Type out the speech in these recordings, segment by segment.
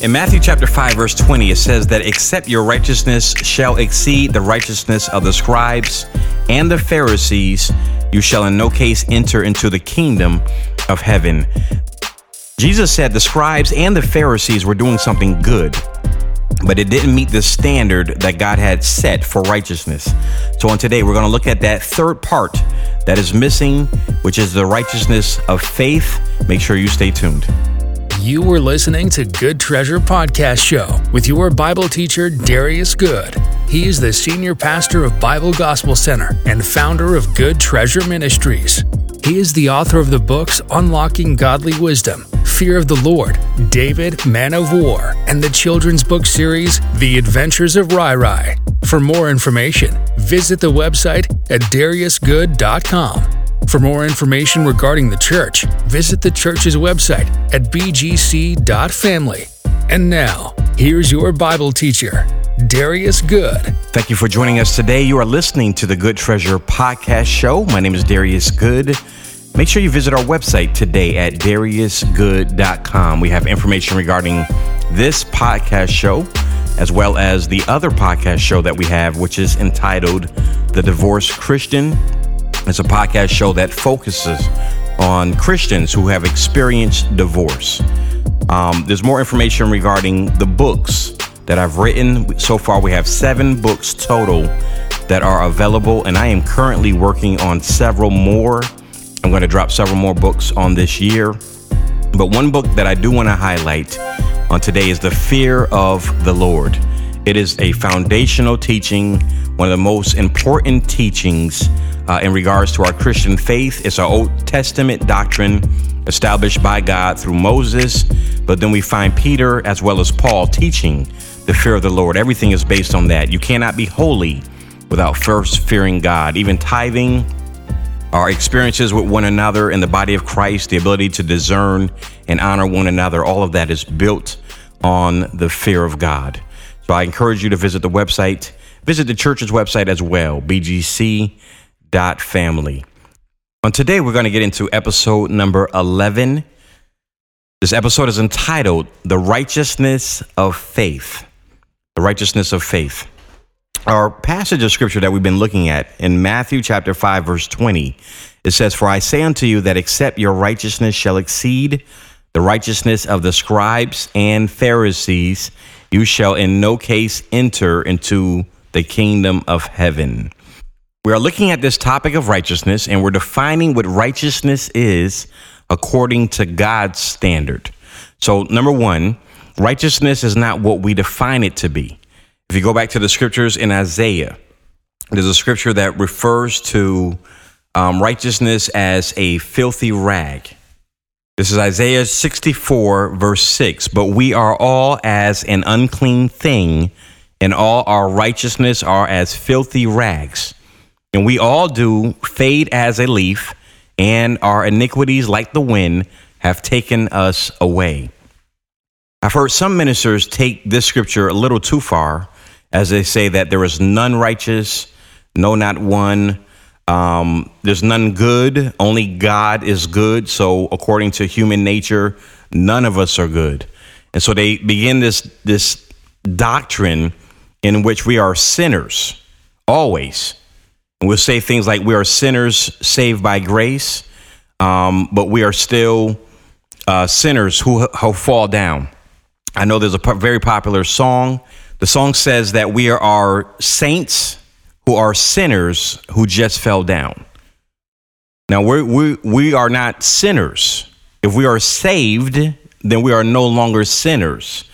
In Matthew chapter 5 verse 20 it says that except your righteousness shall exceed the righteousness of the scribes and the Pharisees you shall in no case enter into the kingdom of heaven. Jesus said the scribes and the Pharisees were doing something good, but it didn't meet the standard that God had set for righteousness. So, on today, we're going to look at that third part that is missing, which is the righteousness of faith. Make sure you stay tuned. You were listening to Good Treasure Podcast Show with your Bible teacher, Darius Good. He is the senior pastor of Bible Gospel Center and founder of Good Treasure Ministries. He is the author of the books Unlocking Godly Wisdom, Fear of the Lord, David, Man of War, and the children's book series, The Adventures of Rai Rai. For more information, visit the website at dariusgood.com. For more information regarding the church, visit the church's website at bgc.family. And now, here's your Bible teacher, Darius Good. Thank you for joining us today. You are listening to the Good Treasure Podcast Show. My name is Darius Good. Make sure you visit our website today at dariusgood.com. We have information regarding this podcast show, as well as the other podcast show that we have, which is entitled The Divorced Christian. It's a podcast show that focuses on Christians who have experienced divorce. Um, there's more information regarding the books that I've written. So far, we have seven books total that are available, and I am currently working on several more. I'm going to drop several more books on this year. But one book that I do want to highlight on today is The Fear of the Lord. It is a foundational teaching, one of the most important teachings uh, in regards to our Christian faith. It's our Old Testament doctrine established by God through Moses, but then we find Peter as well as Paul teaching the fear of the Lord. Everything is based on that. You cannot be holy without first fearing God. Even tithing, our experiences with one another in the body of Christ, the ability to discern and honor one another, all of that is built on the fear of God. So I encourage you to visit the website, visit the church's website as well, bgc.family. On today, we're going to get into episode number 11. This episode is entitled The Righteousness of Faith. The Righteousness of Faith. Our passage of scripture that we've been looking at in Matthew chapter 5, verse 20, it says, For I say unto you that except your righteousness shall exceed the righteousness of the scribes and Pharisees, you shall in no case enter into the kingdom of heaven. We are looking at this topic of righteousness and we're defining what righteousness is according to God's standard. So, number one, righteousness is not what we define it to be. If you go back to the scriptures in Isaiah, there's a scripture that refers to um, righteousness as a filthy rag. This is Isaiah 64, verse 6. But we are all as an unclean thing, and all our righteousness are as filthy rags. And we all do fade as a leaf, and our iniquities, like the wind, have taken us away. I've heard some ministers take this scripture a little too far as they say that there is none righteous, no, not one. Um, there's none good, only God is good. So, according to human nature, none of us are good. And so they begin this, this doctrine in which we are sinners always. And we'll say things like we are sinners saved by grace, um, but we are still uh, sinners who, who fall down. I know there's a very popular song the song says that we are saints who are sinners who just fell down. Now, we're, we, we are not sinners. If we are saved, then we are no longer sinners.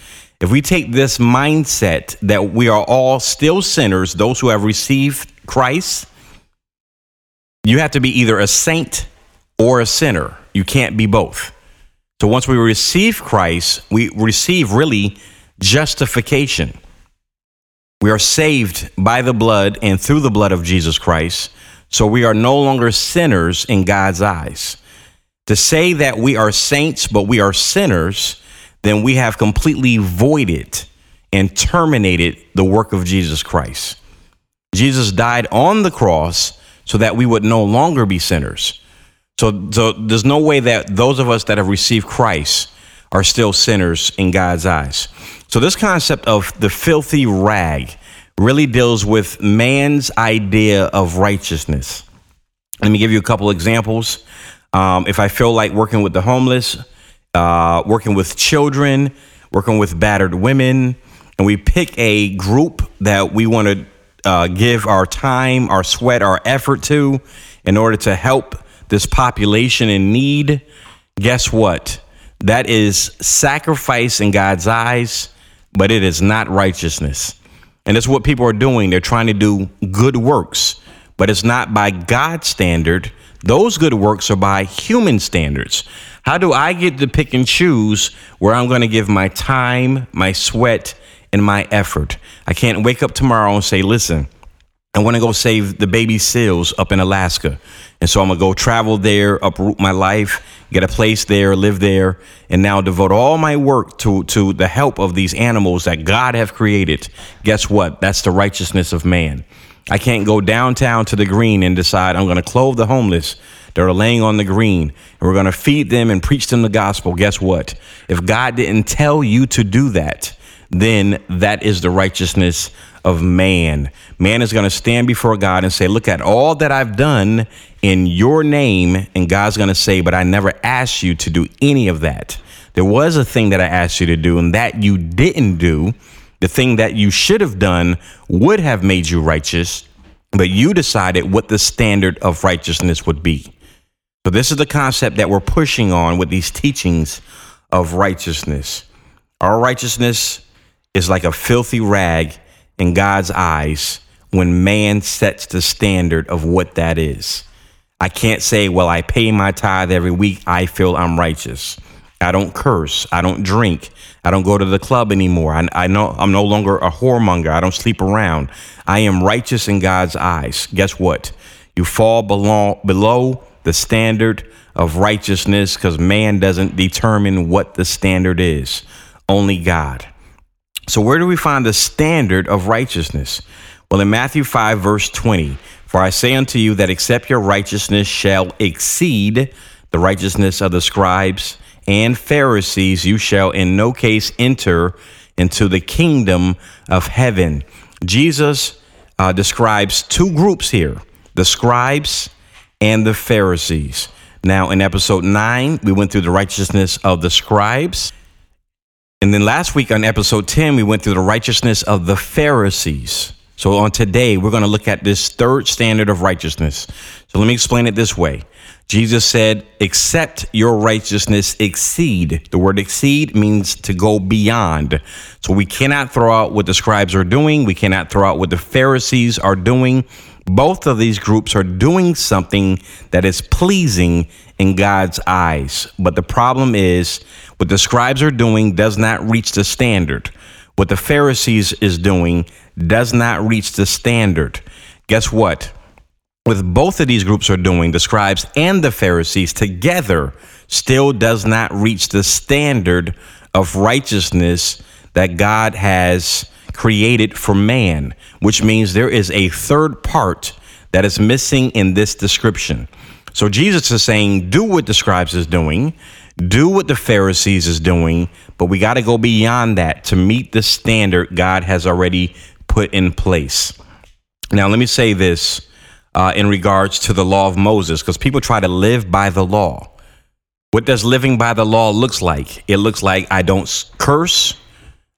If we take this mindset that we are all still sinners, those who have received Christ, you have to be either a saint or a sinner. You can't be both. So once we receive Christ, we receive really justification. We are saved by the blood and through the blood of Jesus Christ. So we are no longer sinners in God's eyes. To say that we are saints, but we are sinners, then we have completely voided and terminated the work of Jesus Christ. Jesus died on the cross so that we would no longer be sinners. So, so there's no way that those of us that have received Christ are still sinners in God's eyes. So, this concept of the filthy rag really deals with man's idea of righteousness. Let me give you a couple examples. Um, if I feel like working with the homeless, uh, working with children, working with battered women, and we pick a group that we want to uh, give our time, our sweat, our effort to in order to help this population in need, guess what? That is sacrifice in God's eyes, but it is not righteousness. And that's what people are doing. They're trying to do good works, but it's not by God's standard. Those good works are by human standards. How do I get to pick and choose where I'm going to give my time, my sweat, and my effort? I can't wake up tomorrow and say, listen, I want to go save the baby seals up in Alaska. And so I'm going to go travel there, uproot my life, get a place there, live there, and now devote all my work to, to the help of these animals that God have created. Guess what? That's the righteousness of man. I can't go downtown to the green and decide I'm going to clothe the homeless that are laying on the green and we're going to feed them and preach them the gospel. Guess what? If God didn't tell you to do that, then that is the righteousness of man. Man is going to stand before God and say, Look at all that I've done in your name. And God's going to say, But I never asked you to do any of that. There was a thing that I asked you to do, and that you didn't do. The thing that you should have done would have made you righteous, but you decided what the standard of righteousness would be. So, this is the concept that we're pushing on with these teachings of righteousness. Our righteousness is like a filthy rag in God's eyes when man sets the standard of what that is. I can't say, well, I pay my tithe every week. I feel I'm righteous. I don't curse. I don't drink. I don't go to the club anymore. I, I know I'm no longer a whoremonger. I don't sleep around. I am righteous in God's eyes. Guess what? You fall below, below the standard of righteousness because man doesn't determine what the standard is. Only God. So, where do we find the standard of righteousness? Well, in Matthew 5, verse 20, for I say unto you that except your righteousness shall exceed the righteousness of the scribes and Pharisees, you shall in no case enter into the kingdom of heaven. Jesus uh, describes two groups here the scribes and the Pharisees. Now, in episode 9, we went through the righteousness of the scribes. And then last week on episode 10, we went through the righteousness of the Pharisees. So on today, we're going to look at this third standard of righteousness. So let me explain it this way. Jesus said, "Except your righteousness exceed. The word exceed means to go beyond. So we cannot throw out what the scribes are doing. We cannot throw out what the Pharisees are doing. Both of these groups are doing something that is pleasing in God's eyes. But the problem is what the scribes are doing does not reach the standard. What the Pharisees is doing does not reach the standard. Guess what? With both of these groups are doing, the scribes and the Pharisees together still does not reach the standard of righteousness that God has created for man, which means there is a third part that is missing in this description. So Jesus is saying, do what the scribes is doing, do what the Pharisees is doing, but we got to go beyond that to meet the standard God has already put in place. Now, let me say this uh, in regards to the law of Moses, because people try to live by the law. What does living by the law looks like? It looks like I don't curse,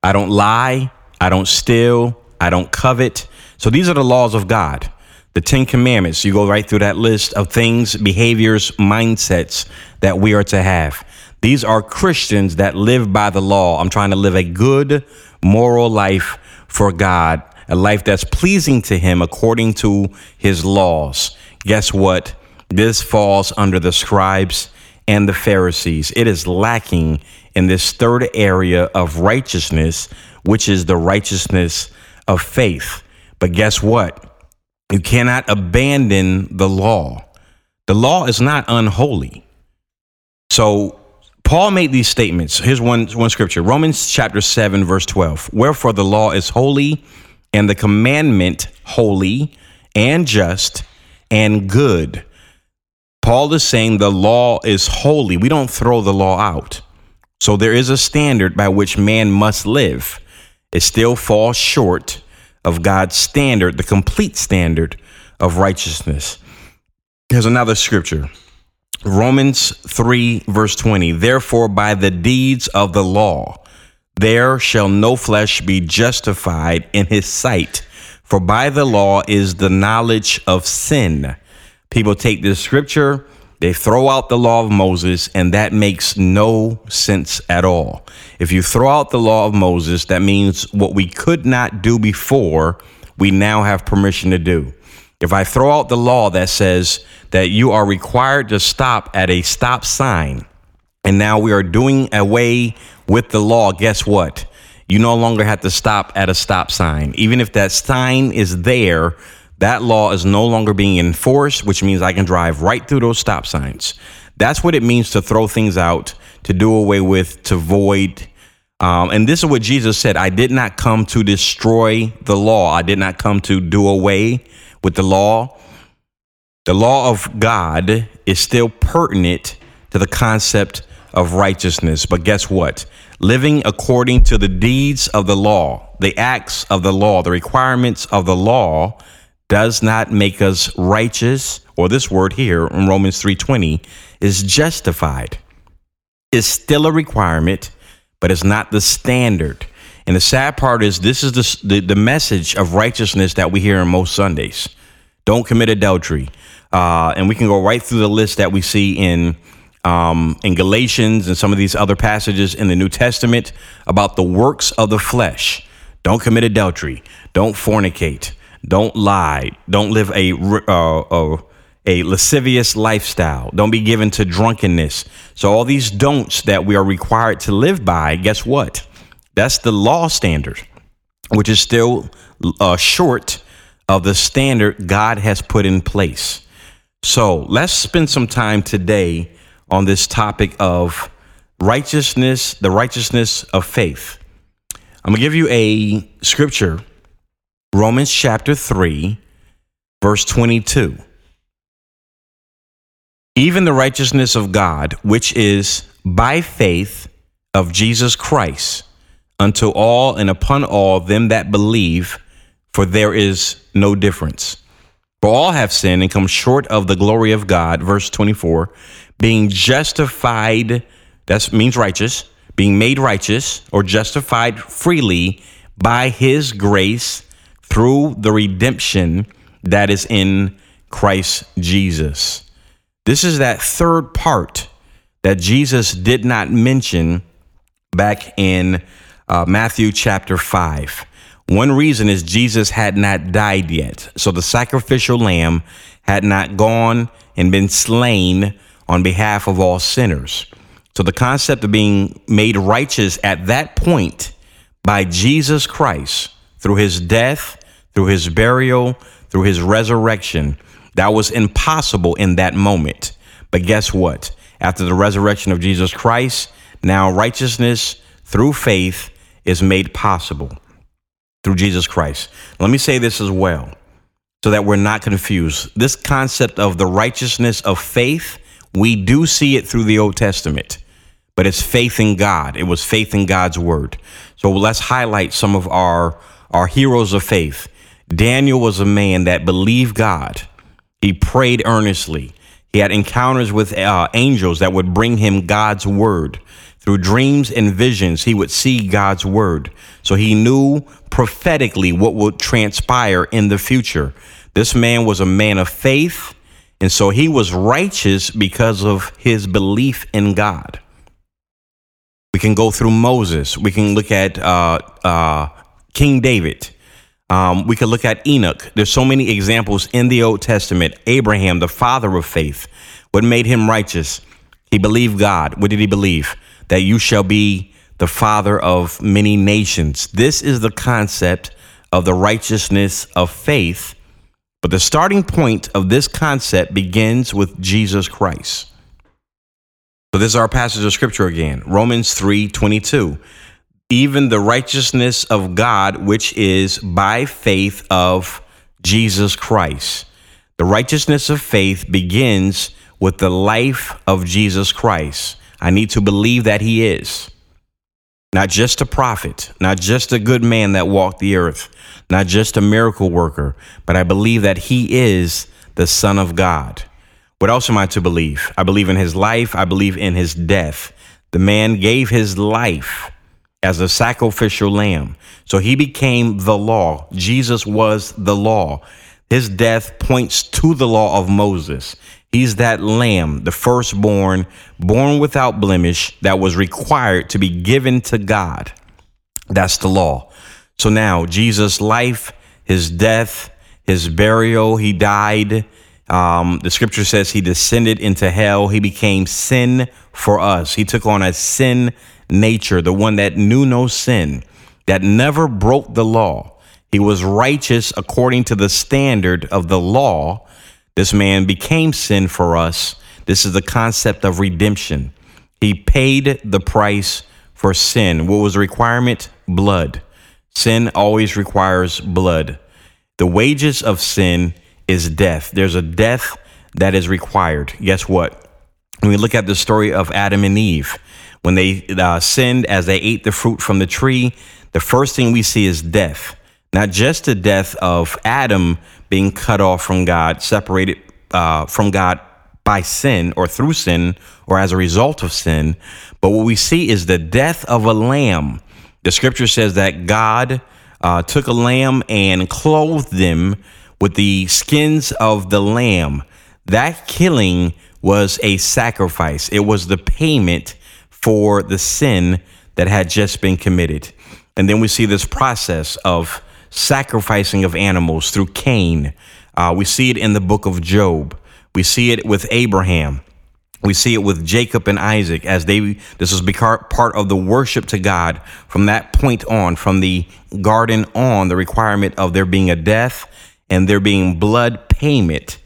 I don't lie, I don't steal, I don't covet. So these are the laws of God. The Ten Commandments, you go right through that list of things, behaviors, mindsets that we are to have. These are Christians that live by the law. I'm trying to live a good, moral life for God, a life that's pleasing to Him according to His laws. Guess what? This falls under the scribes and the Pharisees. It is lacking in this third area of righteousness, which is the righteousness of faith. But guess what? You cannot abandon the law. The law is not unholy. So Paul made these statements. Here's one, one scripture Romans chapter 7, verse 12. Wherefore the law is holy, and the commandment holy and just and good. Paul is saying the law is holy. We don't throw the law out. So there is a standard by which man must live. It still falls short of God's standard, the complete standard of righteousness. Here's another scripture Romans 3, verse 20. Therefore, by the deeds of the law, there shall no flesh be justified in his sight, for by the law is the knowledge of sin. People take this scripture, they throw out the law of Moses, and that makes no sense at all. If you throw out the law of Moses, that means what we could not do before, we now have permission to do. If I throw out the law that says that you are required to stop at a stop sign, and now we are doing away with the law, guess what? You no longer have to stop at a stop sign. Even if that sign is there, that law is no longer being enforced, which means I can drive right through those stop signs. That's what it means to throw things out, to do away with, to void. Um, and this is what Jesus said I did not come to destroy the law, I did not come to do away with the law. The law of God is still pertinent to the concept of righteousness. But guess what? Living according to the deeds of the law, the acts of the law, the requirements of the law does not make us righteous, or this word here in Romans 3:20 is justified. Is still a requirement, but it's not the standard. And the sad part is this is the, the, the message of righteousness that we hear on most Sundays. Don't commit adultery. Uh, and we can go right through the list that we see in um, in Galatians and some of these other passages in the New Testament about the works of the flesh. Don't commit adultery. Don't fornicate. Don't lie. Don't live a, uh, a, lascivious lifestyle. Don't be given to drunkenness. So, all these don'ts that we are required to live by, guess what? That's the law standard, which is still uh, short of the standard God has put in place. So, let's spend some time today on this topic of righteousness, the righteousness of faith. I'm to give you a scripture, Romans chapter 3, verse 22. Even the righteousness of God, which is by faith of Jesus Christ, unto all and upon all them that believe, for there is no difference. For all have sinned and come short of the glory of God, verse 24, being justified, that means righteous, being made righteous or justified freely by his grace through the redemption that is in Christ Jesus. This is that third part that Jesus did not mention back in uh, Matthew chapter 5. One reason is Jesus had not died yet. So the sacrificial lamb had not gone and been slain on behalf of all sinners. So the concept of being made righteous at that point by Jesus Christ through his death, through his burial, through his resurrection, that was impossible in that moment. But guess what? After the resurrection of Jesus Christ, now righteousness through faith is made possible through Jesus Christ. Let me say this as well so that we're not confused. This concept of the righteousness of faith we do see it through the Old Testament, but it's faith in God. It was faith in God's word. So let's highlight some of our, our heroes of faith. Daniel was a man that believed God. He prayed earnestly. He had encounters with uh, angels that would bring him God's word. Through dreams and visions, he would see God's word. So he knew prophetically what would transpire in the future. This man was a man of faith and so he was righteous because of his belief in God. We can go through Moses. We can look at uh, uh, King David. Um, we can look at Enoch. There's so many examples in the Old Testament. Abraham, the father of faith, what made him righteous? He believed God. What did he believe? That you shall be the father of many nations. This is the concept of the righteousness of faith but the starting point of this concept begins with Jesus Christ. So this is our passage of scripture again, Romans 3:22. Even the righteousness of God which is by faith of Jesus Christ. The righteousness of faith begins with the life of Jesus Christ. I need to believe that he is not just a prophet, not just a good man that walked the earth, not just a miracle worker, but I believe that he is the Son of God. What else am I to believe? I believe in his life, I believe in his death. The man gave his life as a sacrificial lamb. So he became the law. Jesus was the law. His death points to the law of Moses. He's that lamb, the firstborn, born without blemish, that was required to be given to God. That's the law. So now, Jesus' life, his death, his burial, he died. Um, the scripture says he descended into hell. He became sin for us. He took on a sin nature, the one that knew no sin, that never broke the law. He was righteous according to the standard of the law this man became sin for us. This is the concept of redemption. He paid the price for sin. What was the requirement? Blood. Sin always requires blood. The wages of sin is death. There's a death that is required. Guess what? When we look at the story of Adam and Eve, when they uh, sinned as they ate the fruit from the tree, the first thing we see is death. Not just the death of Adam being cut off from God, separated uh, from God by sin or through sin or as a result of sin, but what we see is the death of a lamb. The scripture says that God uh, took a lamb and clothed them with the skins of the lamb. That killing was a sacrifice, it was the payment for the sin that had just been committed. And then we see this process of sacrificing of animals through Cain. Uh, we see it in the book of Job. We see it with Abraham. We see it with Jacob and Isaac as they, this was part of the worship to God from that point on, from the garden on, the requirement of there being a death and there being blood payment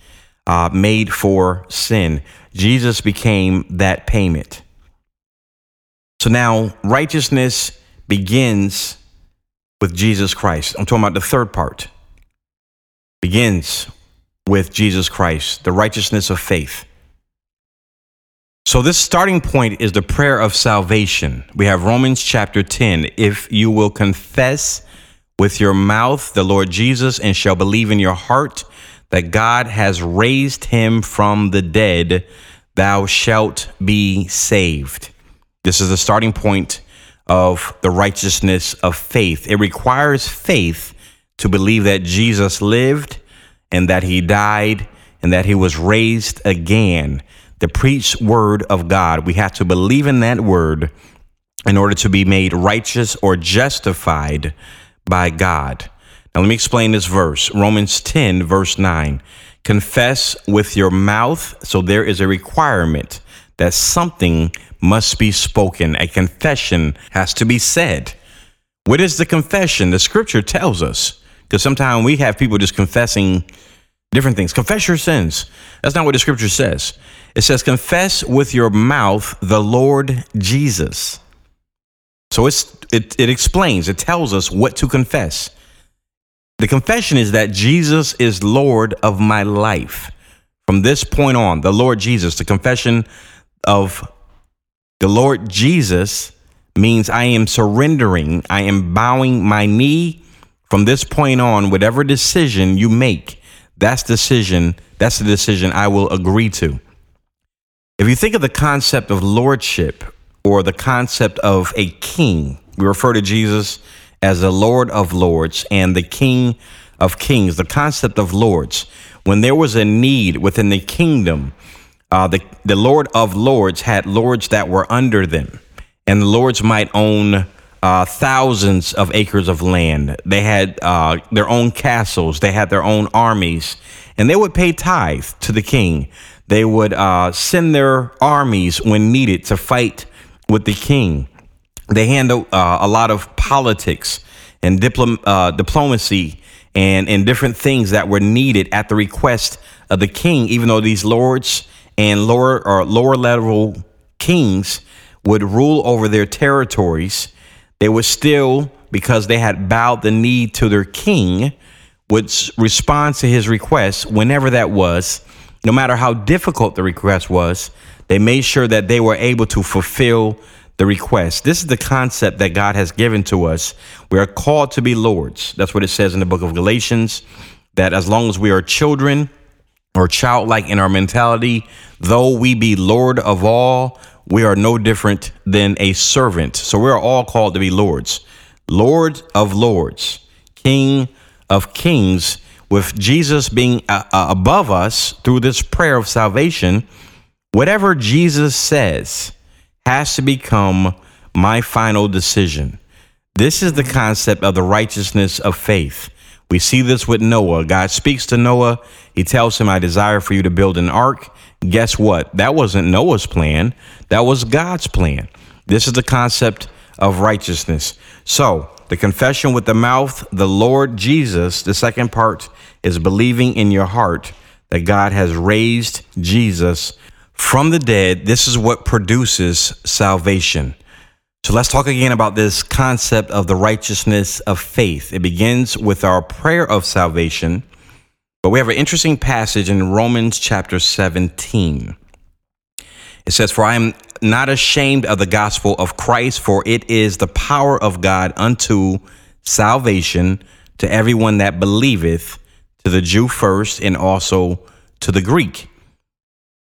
uh, made for sin. Jesus became that payment. So now righteousness begins with Jesus Christ. I'm talking about the third part. Begins with Jesus Christ, the righteousness of faith. So, this starting point is the prayer of salvation. We have Romans chapter 10. If you will confess with your mouth the Lord Jesus and shall believe in your heart that God has raised him from the dead, thou shalt be saved. This is the starting point of the righteousness of faith. It requires faith to believe that Jesus lived and that he died and that he was raised again. The preached word of God. We have to believe in that word in order to be made righteous or justified by God. Now, let me explain this verse Romans 10, verse 9. Confess with your mouth. So there is a requirement that something must be spoken. A confession has to be said. What is the confession? The scripture tells us. Because sometimes we have people just confessing different things. Confess your sins. That's not what the scripture says. It says, confess with your mouth the Lord Jesus. So it's, it, it explains, it tells us what to confess. The confession is that Jesus is Lord of my life. From this point on, the Lord Jesus, the confession of the Lord Jesus means I am surrendering, I am bowing my knee from this point on, whatever decision you make, that's decision, that's the decision I will agree to. If you think of the concept of lordship or the concept of a king, we refer to Jesus as the Lord of Lords and the King of Kings, the concept of lords. When there was a need within the kingdom, uh, the, the Lord of Lords had lords that were under them, and the lords might own uh, thousands of acres of land. They had uh, their own castles, they had their own armies, and they would pay tithe to the king. They would uh, send their armies when needed to fight with the king. They handled uh, a lot of politics and diplom- uh, diplomacy and, and different things that were needed at the request of the king, even though these lords and lower or lower level kings would rule over their territories, they would still, because they had bowed the knee to their king, would respond to his request whenever that was, no matter how difficult the request was. They made sure that they were able to fulfill the request. This is the concept that God has given to us. We are called to be lords. That's what it says in the book of Galatians, that as long as we are children or childlike in our mentality, though we be Lord of all, we are no different than a servant. So we are all called to be lords. Lord of lords, King of kings, with Jesus being uh, uh, above us through this prayer of salvation, whatever Jesus says, has to become my final decision. This is the concept of the righteousness of faith. We see this with Noah. God speaks to Noah. He tells him, I desire for you to build an ark. Guess what? That wasn't Noah's plan, that was God's plan. This is the concept of righteousness. So, the confession with the mouth, the Lord Jesus, the second part is believing in your heart that God has raised Jesus from the dead, this is what produces salvation. So let's talk again about this concept of the righteousness of faith. It begins with our prayer of salvation, but we have an interesting passage in Romans chapter 17. It says, For I am not ashamed of the gospel of Christ, for it is the power of God unto salvation to everyone that believeth, to the Jew first, and also to the Greek.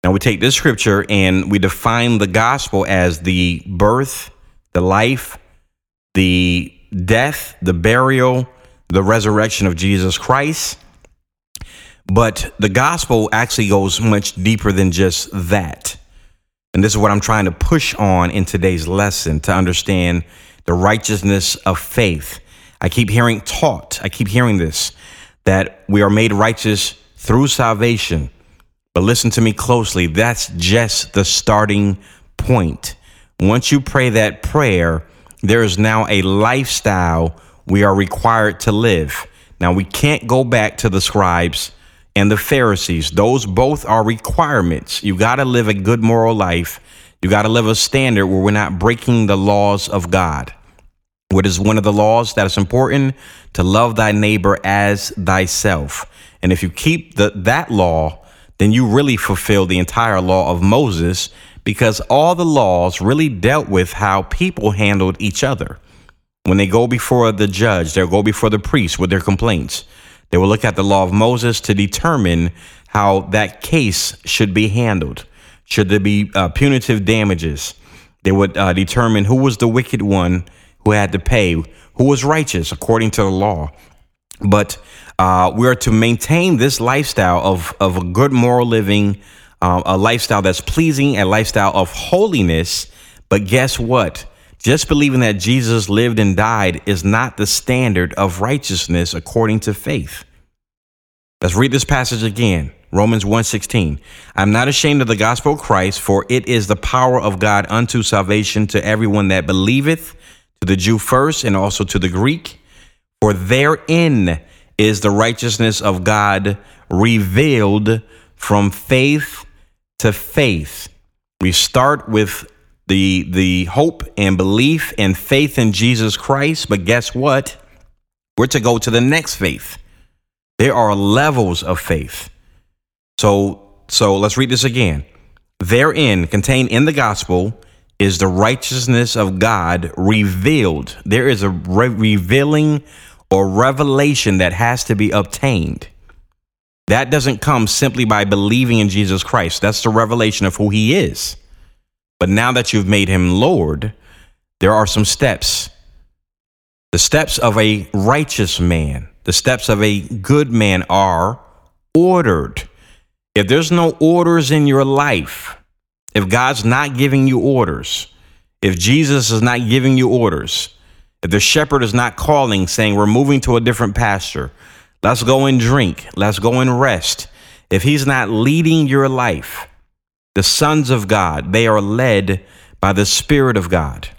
Now we take this scripture and we define the gospel as the birth, the life, the death, the burial, the resurrection of Jesus Christ. But the gospel actually goes much deeper than just that. And this is what I'm trying to push on in today's lesson to understand the righteousness of faith. I keep hearing taught, I keep hearing this, that we are made righteous through salvation but listen to me closely. That's just the starting point. Once you pray that prayer, there is now a lifestyle we are required to live. Now, we can't go back to the scribes and the Pharisees. Those both are requirements. You got to live a good moral life. You got to live a standard where we're not breaking the laws of God. What is one of the laws that is important? To love thy neighbor as thyself. And if you keep the, that law, then you really fulfill the entire law of Moses because all the laws really dealt with how people handled each other. When they go before the judge, they'll go before the priest with their complaints. They will look at the law of Moses to determine how that case should be handled. Should there be uh, punitive damages? They would uh, determine who was the wicked one who had to pay, who was righteous according to the law. But uh, we are to maintain this lifestyle of, of a good moral living, uh, a lifestyle that's pleasing, a lifestyle of holiness. But guess what? Just believing that Jesus lived and died is not the standard of righteousness according to faith. Let's read this passage again. Romans 1:16. I'm not ashamed of the gospel of Christ, for it is the power of God unto salvation to everyone that believeth, to the Jew first and also to the Greek. For therein is the righteousness of God revealed from faith to faith. We start with the the hope and belief and faith in Jesus Christ, but guess what? We're to go to the next faith. There are levels of faith. So so let's read this again. Therein contained in the gospel is the righteousness of God revealed. There is a re- revealing or revelation that has to be obtained. That doesn't come simply by believing in Jesus Christ. That's the revelation of who he is. But now that you've made him Lord, there are some steps. The steps of a righteous man, the steps of a good man are ordered. If there's no orders in your life, if God's not giving you orders, if Jesus is not giving you orders, if the shepherd is not calling, saying, We're moving to a different pasture, let's go and drink, let's go and rest. If he's not leading your life, the sons of God, they are led by the Spirit of God.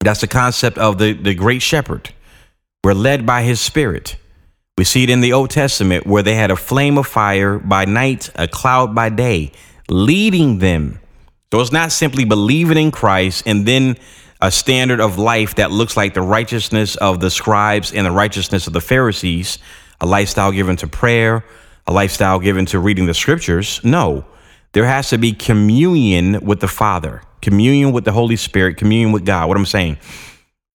That's the concept of the, the great shepherd. We're led by his spirit. We see it in the Old Testament where they had a flame of fire by night, a cloud by day, leading them. So it's not simply believing in Christ and then a standard of life that looks like the righteousness of the scribes and the righteousness of the Pharisees, a lifestyle given to prayer, a lifestyle given to reading the scriptures. No, there has to be communion with the Father, communion with the Holy Spirit, communion with God. What I'm saying,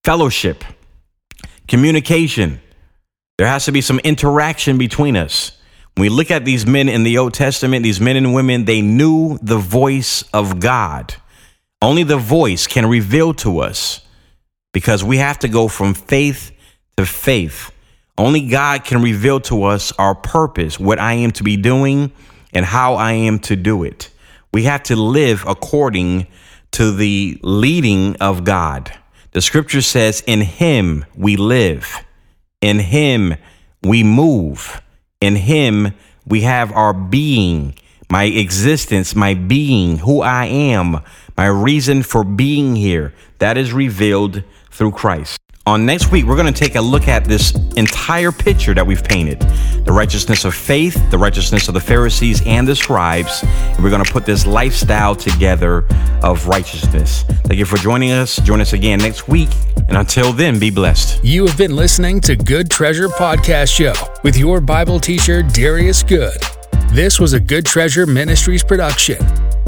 fellowship, communication. There has to be some interaction between us. When we look at these men in the Old Testament, these men and women, they knew the voice of God. Only the voice can reveal to us because we have to go from faith to faith. Only God can reveal to us our purpose, what I am to be doing, and how I am to do it. We have to live according to the leading of God. The scripture says, In Him we live, in Him we move, in Him we have our being, my existence, my being, who I am, my reason for being here. That is revealed through Christ. On next week, we're going to take a look at this entire picture that we've painted the righteousness of faith, the righteousness of the Pharisees and the scribes. And we're going to put this lifestyle together of righteousness. Thank you for joining us. Join us again next week. And until then, be blessed. You have been listening to Good Treasure Podcast Show with your Bible teacher, Darius Good. This was a Good Treasure Ministries production.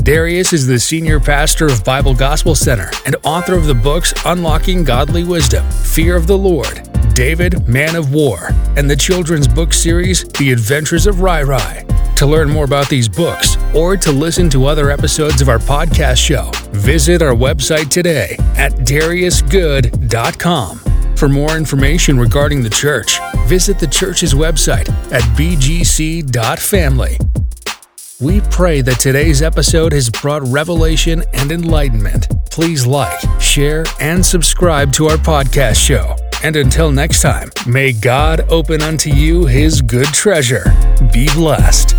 Darius is the senior pastor of Bible Gospel Center and author of the books Unlocking Godly Wisdom, Fear of the Lord, David, Man of War, and the children's book series, The Adventures of Rai Rai. To learn more about these books or to listen to other episodes of our podcast show, visit our website today at dariusgood.com. For more information regarding the church, visit the church's website at bgc.family. We pray that today's episode has brought revelation and enlightenment. Please like, share, and subscribe to our podcast show. And until next time, may God open unto you his good treasure. Be blessed.